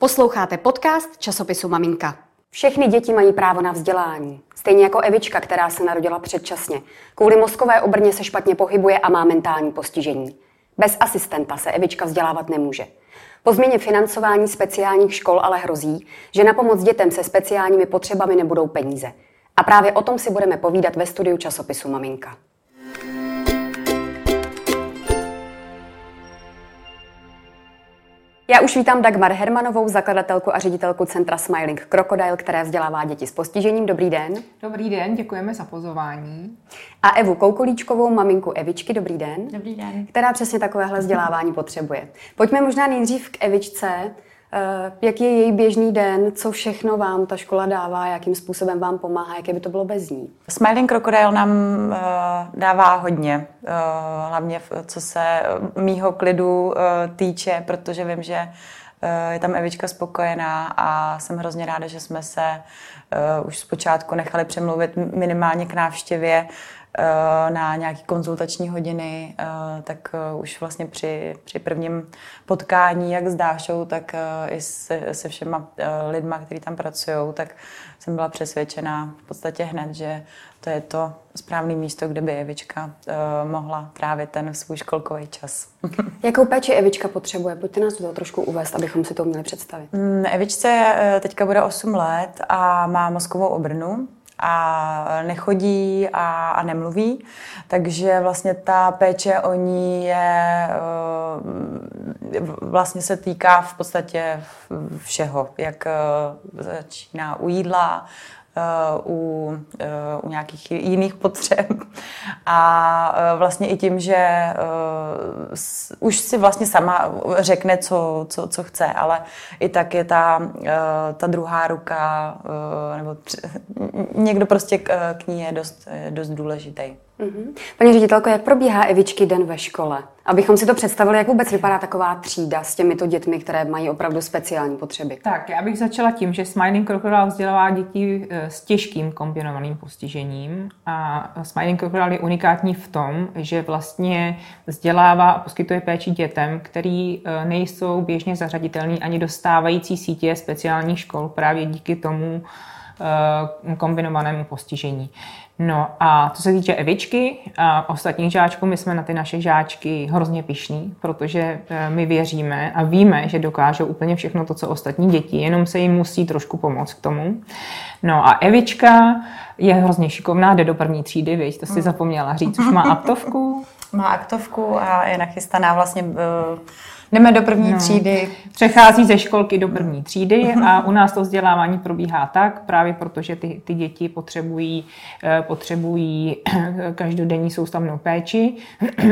Posloucháte podcast časopisu Maminka. Všechny děti mají právo na vzdělání. Stejně jako Evička, která se narodila předčasně. Kvůli mozkové obrně se špatně pohybuje a má mentální postižení. Bez asistenta se Evička vzdělávat nemůže. Po změně financování speciálních škol ale hrozí, že na pomoc dětem se speciálními potřebami nebudou peníze. A právě o tom si budeme povídat ve studiu časopisu Maminka. Já už vítám Dagmar Hermanovou, zakladatelku a ředitelku Centra Smiling Crocodile, které vzdělává děti s postižením. Dobrý den. Dobrý den, děkujeme za pozvání. A Evu Koukolíčkovou, maminku Evičky. Dobrý den. Dobrý den. Která přesně takovéhle vzdělávání potřebuje. Pojďme možná nejdřív k Evičce. Eh, jaký je její běžný den, co všechno vám ta škola dává, jakým způsobem vám pomáhá, jaké by to bylo bez ní? Smiling Crocodile nám uh, dává hodně, uh, hlavně co se mýho klidu uh, týče, protože vím, že je tam Evička spokojená a jsem hrozně ráda, že jsme se už zpočátku nechali přemluvit minimálně k návštěvě na nějaké konzultační hodiny, eh, tak eh, už vlastně při, při prvním potkání, jak s Dášou, tak i se, se všema lidma, kteří tam pracují, tak jsem byla přesvědčená v podstatě hned, že to je to správné místo, kde by Evička mohla trávit ten svůj školkový čas. Jakou péči Evička potřebuje? Pojďte nás to trošku uvést, abychom si to měli představit. Mm, Evičce teďka bude 8 let a má mozkovou obrnu, a nechodí a, a nemluví. Takže vlastně ta péče o ní je, eh, vlastně se týká v podstatě všeho, jak eh, začíná u jídla, u, u nějakých jiných potřeb. A vlastně i tím, že už si vlastně sama řekne, co, co, co chce, ale i tak je ta, ta druhá ruka, nebo někdo prostě k ní je dost, dost důležitý. Mm-hmm. Paní ředitelko, jak probíhá Evičky den ve škole? Abychom si to představili, jak vůbec vypadá taková třída s těmito dětmi, které mají opravdu speciální potřeby. Tak, já bych začala tím, že Smiling Crocodile vzdělává děti eh, s těžkým kombinovaným postižením a Smiling Crocodile je unikátní v tom, že vlastně vzdělává a poskytuje péči dětem, který eh, nejsou běžně zařaditelní ani do stávající sítě speciálních škol právě díky tomu, Eh, kombinovanému postižení. No a co se týče Evičky a ostatních žáčků, my jsme na ty naše žáčky hrozně pišní, protože eh, my věříme a víme, že dokážou úplně všechno to, co ostatní děti, jenom se jim musí trošku pomoct k tomu. No a Evička je hrozně šikovná, jde do první třídy, víš, to si hmm. zapomněla říct, už má aktovku. Má aktovku a je nachystaná vlastně uh Jdeme do první no. třídy. Přechází ze školky do první třídy a u nás to vzdělávání probíhá tak, právě protože ty, ty děti potřebují, eh, potřebují každodenní soustavnou péči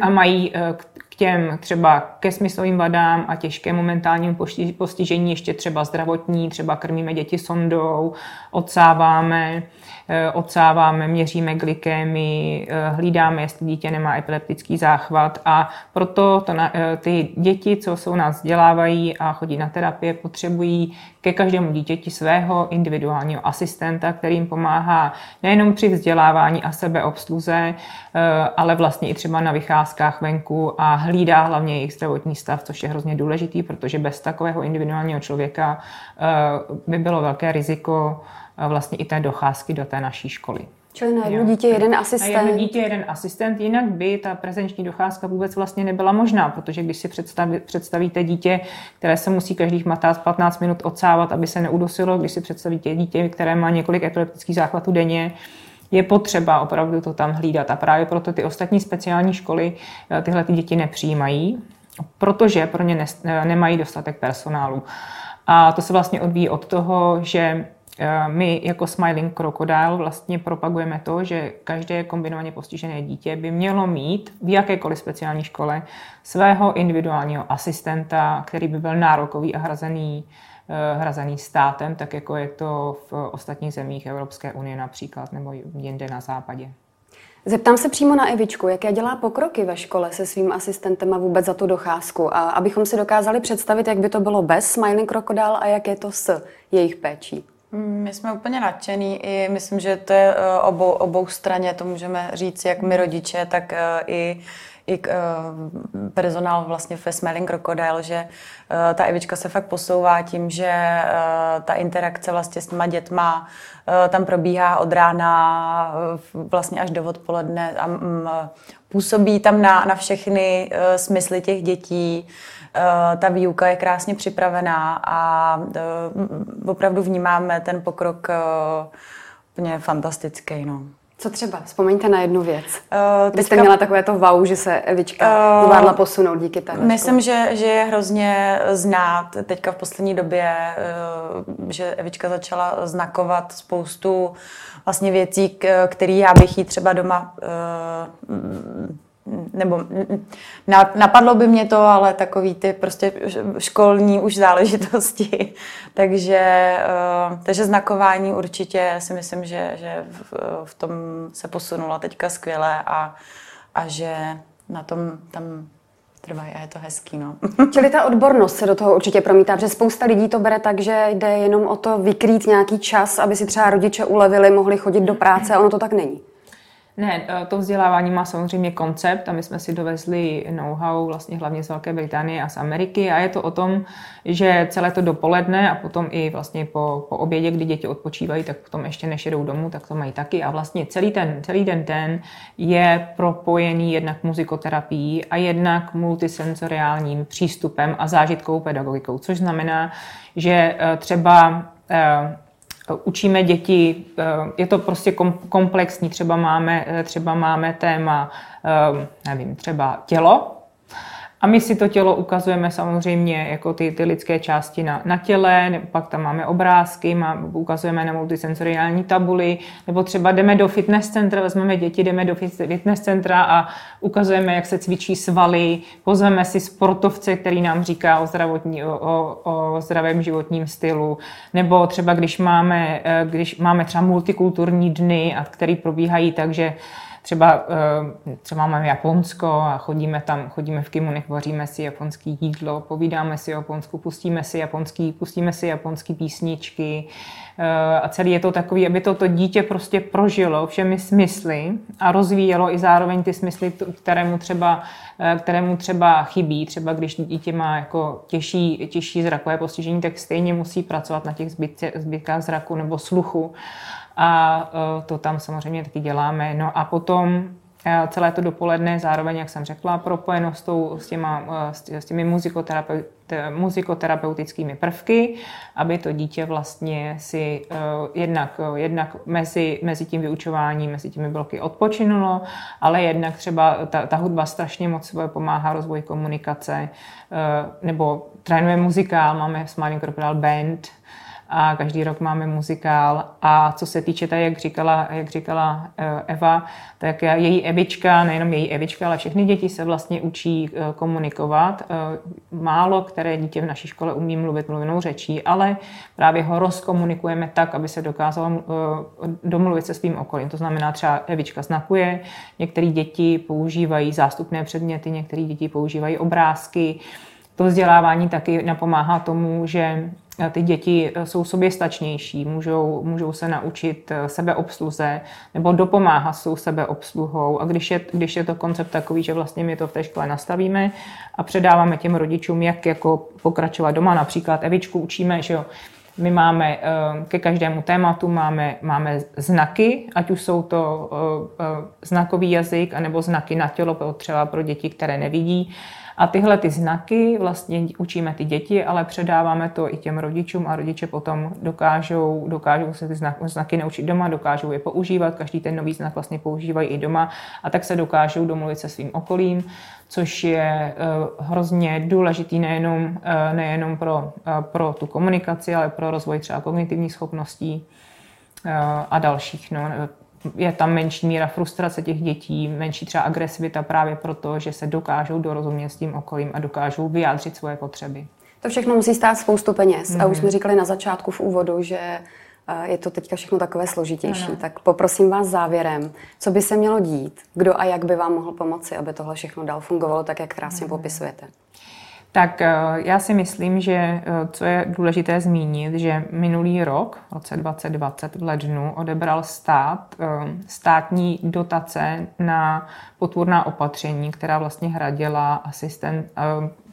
a mají eh, k těm třeba ke smyslovým vadám a těžkému mentálnímu postižení ještě třeba zdravotní, třeba krmíme děti sondou, odsáváme, Eh, odsáváme, měříme glykémii, eh, hlídáme, jestli dítě nemá epileptický záchvat. A proto to na, eh, ty děti, co jsou nás vzdělávají a chodí na terapie, potřebují ke každému dítěti svého individuálního asistenta, který jim pomáhá nejenom při vzdělávání a sebeobsluze, ale vlastně i třeba na vycházkách venku a hlídá hlavně jejich zdravotní stav, což je hrozně důležitý, protože bez takového individuálního člověka by bylo velké riziko vlastně i té docházky do té naší školy. Čili na jedno jo. dítě jeden asistent. Na jedno dítě jeden asistent, jinak by ta prezenční docházka vůbec vlastně nebyla možná, protože když si představí, představíte dítě, které se musí každých 15 minut odsávat, aby se neudosilo, když si představíte dítě, které má několik epileptických záchvatů denně, je potřeba opravdu to tam hlídat. A právě proto ty ostatní speciální školy eh, tyhle ty děti nepřijímají, protože pro ně ne, nemají dostatek personálu. A to se vlastně odvíjí od toho, že Eh, my jako Smiling Crocodile vlastně propagujeme to, že každé kombinovaně postižené dítě by mělo mít v jakékoliv speciální škole svého individuálního asistenta, který by byl nárokový a hrazený, eh, hrazený státem, tak jako je to v ostatních zemích Evropské unie například nebo jinde na západě. Zeptám se přímo na Evičku, jaké dělá pokroky ve škole se svým asistentem a vůbec za tu docházku, a abychom si dokázali představit, jak by to bylo bez Smiling Crocodile a jak je to s jejich péčí. My jsme úplně nadšený i myslím, že to je eh, obou, obou straně, to můžeme říct, jak my rodiče, tak eh, i, i uh, personál vlastně ve Smelling Crocodile, že uh, ta Evička se fakt posouvá tím, že uh, ta interakce vlastně s těma dětma uh, tam probíhá od rána uh, vlastně až do odpoledne a um, působí tam na, na všechny uh, smysly těch dětí. Uh, ta výuka je krásně připravená a uh, opravdu vnímáme ten pokrok uh, úplně fantastický. No. Co třeba? Vzpomeňte na jednu věc. Uh, Vy jste měla takové to wow, že se Evička uh, zvládla posunout díky téhle Myslím, že, že je hrozně znát teďka v poslední době, uh, že Evička začala znakovat spoustu vlastně věcí, které já bych jí třeba doma uh, nebo napadlo by mě to, ale takový ty prostě školní už záležitosti. takže, eh, takže znakování určitě si myslím, že, že v, v tom se posunula teďka skvěle a, a že na tom tam trvají a je to hezký. No. Čili ta odbornost se do toho určitě promítá, protože spousta lidí to bere tak, že jde jenom o to vykrýt nějaký čas, aby si třeba rodiče ulevili, mohli chodit do práce a ono to tak není. Ne, eh, to vzdělávání má samozřejmě koncept a my jsme si dovezli know-how vlastně hlavně z Velké Británie a z Ameriky a je to o tom, že celé to dopoledne a potom i vlastně po, po obědě, kdy děti odpočívají, tak potom ještě než jedou domů, tak to mají taky. A vlastně celý ten, celý den ten je propojený jednak muzikoterapií a jednak multisensoriálním přístupem a zážitkovou pedagogikou, což znamená, že eh, třeba eh, učíme děti, eh, je to prostě komplexní, třeba máme, eh, třeba máme téma, eh, nevím, třeba tělo, a my si to tělo ukazujeme samozřejmě jako ty, ty lidské části na, na těle, pak tam máme obrázky, má, ukazujeme na multisensoriální tabuli, nebo třeba jdeme do fitness centra, vezmeme děti, jdeme do fitness centra a ukazujeme, jak se cvičí svaly, pozveme si sportovce, který nám říká o, zdravotní, o, o, o zdravém životním stylu, nebo třeba když máme, eh, když máme třeba multikulturní dny, a který probíhají tak, že Třeba, eh, třeba máme Japonsko a chodíme tam, chodíme v kimonech, vaříme si japonské jídlo, povídáme si o Japonsku, pustíme si japonský, pustíme si japonský písničky eh, a celý je to takový, aby to, to dítě prostě prožilo všemi smysly a rozvíjelo i zároveň ty smysly, kterému třeba, eh, kterému třeba chybí. Třeba když dítě má jako těžší, těžší zrakové postižení, tak stejně musí pracovat na těch zbytkách zraku nebo sluchu a e, to tam samozřejmě taky děláme. No a potom e, celé to dopoledne zároveň, jak jsem řekla, propojeno s, tou, s, těma, e, s těmi muzikoterapeuty, muzikoterapeutickými prvky, aby to dítě vlastně si jednak, jednak mezi, mezi tím vyučováním, mezi těmi bloky odpočinulo, ale jednak třeba ta, ta hudba strašně moc pomáhá rozvoji komunikace, nebo trénuje muzikál, máme Smiling Corporal Band, a každý rok máme muzikál. A co se týče, tak, jak říkala, jak říkala eh, Eva, tak její Evička, nejenom její Evička, ale všechny děti se vlastně učí eh, komunikovat. Eh, málo které dítě v naší škole umí mluvit mluvenou řečí, ale právě ho rozkomunikujeme tak, aby se dokázalo domluvit se svým okolím. To znamená třeba Evička znakuje, některé děti používají zástupné předměty, některé děti používají obrázky. To vzdělávání taky napomáhá tomu, že ty děti eh, jsou sobě stačnější, můžou, můžou se naučit eh, sebeobsluze nebo dopomáhat s sebeobsluhou. A když je, když je to koncept takový, že vlastně my to v té škole nastavíme a předáváme těm rodičům, jak jako pokračovat doma, například Evičku učíme, že jo, my máme eh, ke každému tématu máme, máme znaky, ať už jsou to znakový jazyk, anebo znaky na tělo, třeba pro děti, které nevidí. A tyhle ty znaky vlastně učíme ty děti, ale předáváme to i těm rodičům a rodiče potom dokážou, dokážou se ty znaky naučit doma, dokážou je používat, každý ten nový znak vlastně používají i doma a tak se dokážou domluvit se svým okolím, což je uh, hrozně důležitý nejenom, uh, nejenom pro, uh, pro tu komunikaci, ale pro rozvoj třeba kognitivních schopností a dalších. No, je tam menší míra frustrace těch dětí, menší třeba agresivita právě proto, že se dokážou dorozumět s tím okolím a dokážou vyjádřit svoje potřeby. To všechno musí stát spoustu peněz. Mm. A už jsme mhm. říkali na začátku v úvodu, že eh, je to teďka všechno takové složitější. Ano. Tak poprosím vás závěrem, co by se mělo dít, kdo a jak by vám mohl pomoci, aby tohle všechno dál fungovalo tak, jak krásně ano. popisujete. Tak eh, já si myslím, že eh, co je důležité zmínit, že minulý rok, v roce 2020 v lednu, odebral stát eh, státní dotace na potvůrná opatření, která vlastně hradila asistent,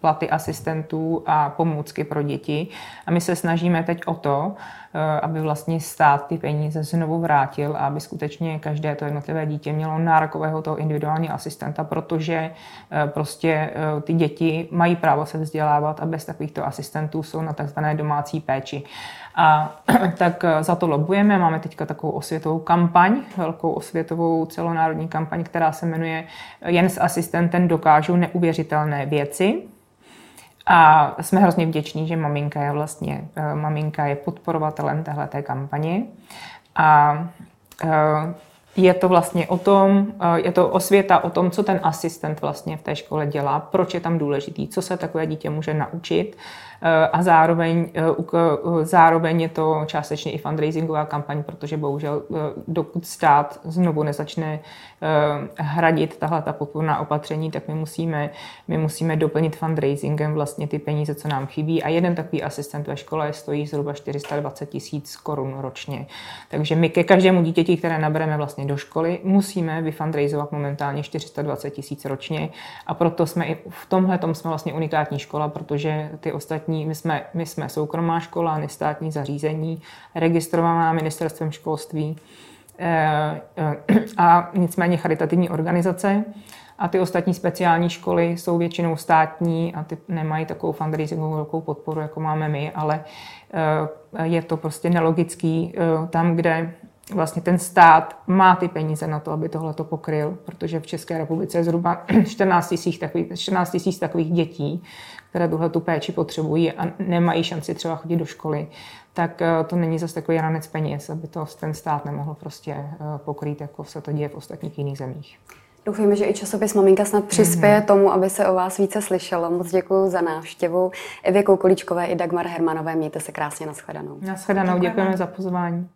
platy asistentů a pomůcky pro děti. A my se snažíme teď o to, eh, aby vlastně stát ty peníze znovu vrátil a aby skutečně každé to jednotlivé dítě mělo nárokového toho individuálního asistenta, protože eh, prostě eh, ty děti mají právo se vzdělávat a bez takovýchto asistentů jsou na takzvané domácí péči. A tak za to lobujeme. Máme teďka takovou osvětovou kampaň, velkou osvětovou celonárodní kampaň, která se jmenuje Jen s asistentem dokážou neuvěřitelné věci. A jsme hrozně vděční, že maminka je vlastně, uh, maminka je podporovatelem téhleté kampaně. A uh, je to vlastně o tom, uh, je to osvěta o tom, co ten asistent vlastně v té škole dělá, proč je tam důležitý, co se takové dítě může naučit, a zároveň, eh, zároveň je to částečně i fundraisingová kampaň, protože bohužel eh, dokud stát znovu nezačne eh, hradit tahle ta podpůrná opatření, tak my musíme, my musíme doplnit fundraisingem vlastně ty peníze, co nám chybí a jeden takový asistent ve škole stojí zhruba 420 tisíc korun ročně. Takže my ke každému dítěti, které nabereme vlastně do školy, musíme vyfundraizovat momentálně 420 tisíc ročně a proto jsme i v tomhle jsme vlastně unikátní škola, protože ty ostatní my jsme, my jsme soukromá škola, nestátní zařízení, registrovaná ministerstvem školství eh, eh, a nicméně charitativní organizace. A ty ostatní speciální školy jsou většinou státní a ty nemají takovou fundraisingovou velkou podporu, jako máme my, ale eh, je to prostě nelogický tam, kde vlastně ten stát má ty peníze na to, aby tohle to pokryl, protože v České republice je zhruba 14 tisíc takových, 14 tisíc takových dětí, které tuhle tu péči potřebují a nemají šanci třeba chodit do školy, tak eh, to není zase takový ranec peněz, aby to ten stát nemohl prostě eh, pokrýt, jako se to děje v ostatních jiných zemích. Doufujeme, že i časopis Maminka snad přispěje mm-hmm. tomu, aby se o vás více slyšelo. Moc děkuji za návštěvu. Evě Koukoličkové i Dagmar Hermanové, mějte se krásně, nashledanou. Nashledanou, děkujeme, děkujeme za pozvání.